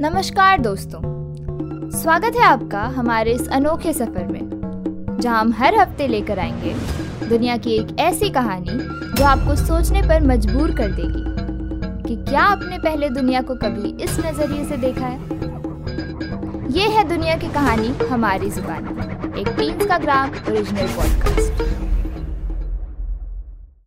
नमस्कार दोस्तों। स्वागत है आपका हमारे इस अनोखे सफ़र में, जहाँ हम हर हफ़्ते लेकर आएँगे दुनिया की एक ऐसी कहानी जो आपको सोचने पर मजबूर कर देगी कि क्या आपने पहले दुनिया को कभी इस नज़रिए से देखा है। ये है दुनिया की कहानी हमारी जुबानी एक टीम्स का ग्राम ओरिजिनल पॉडकास्ट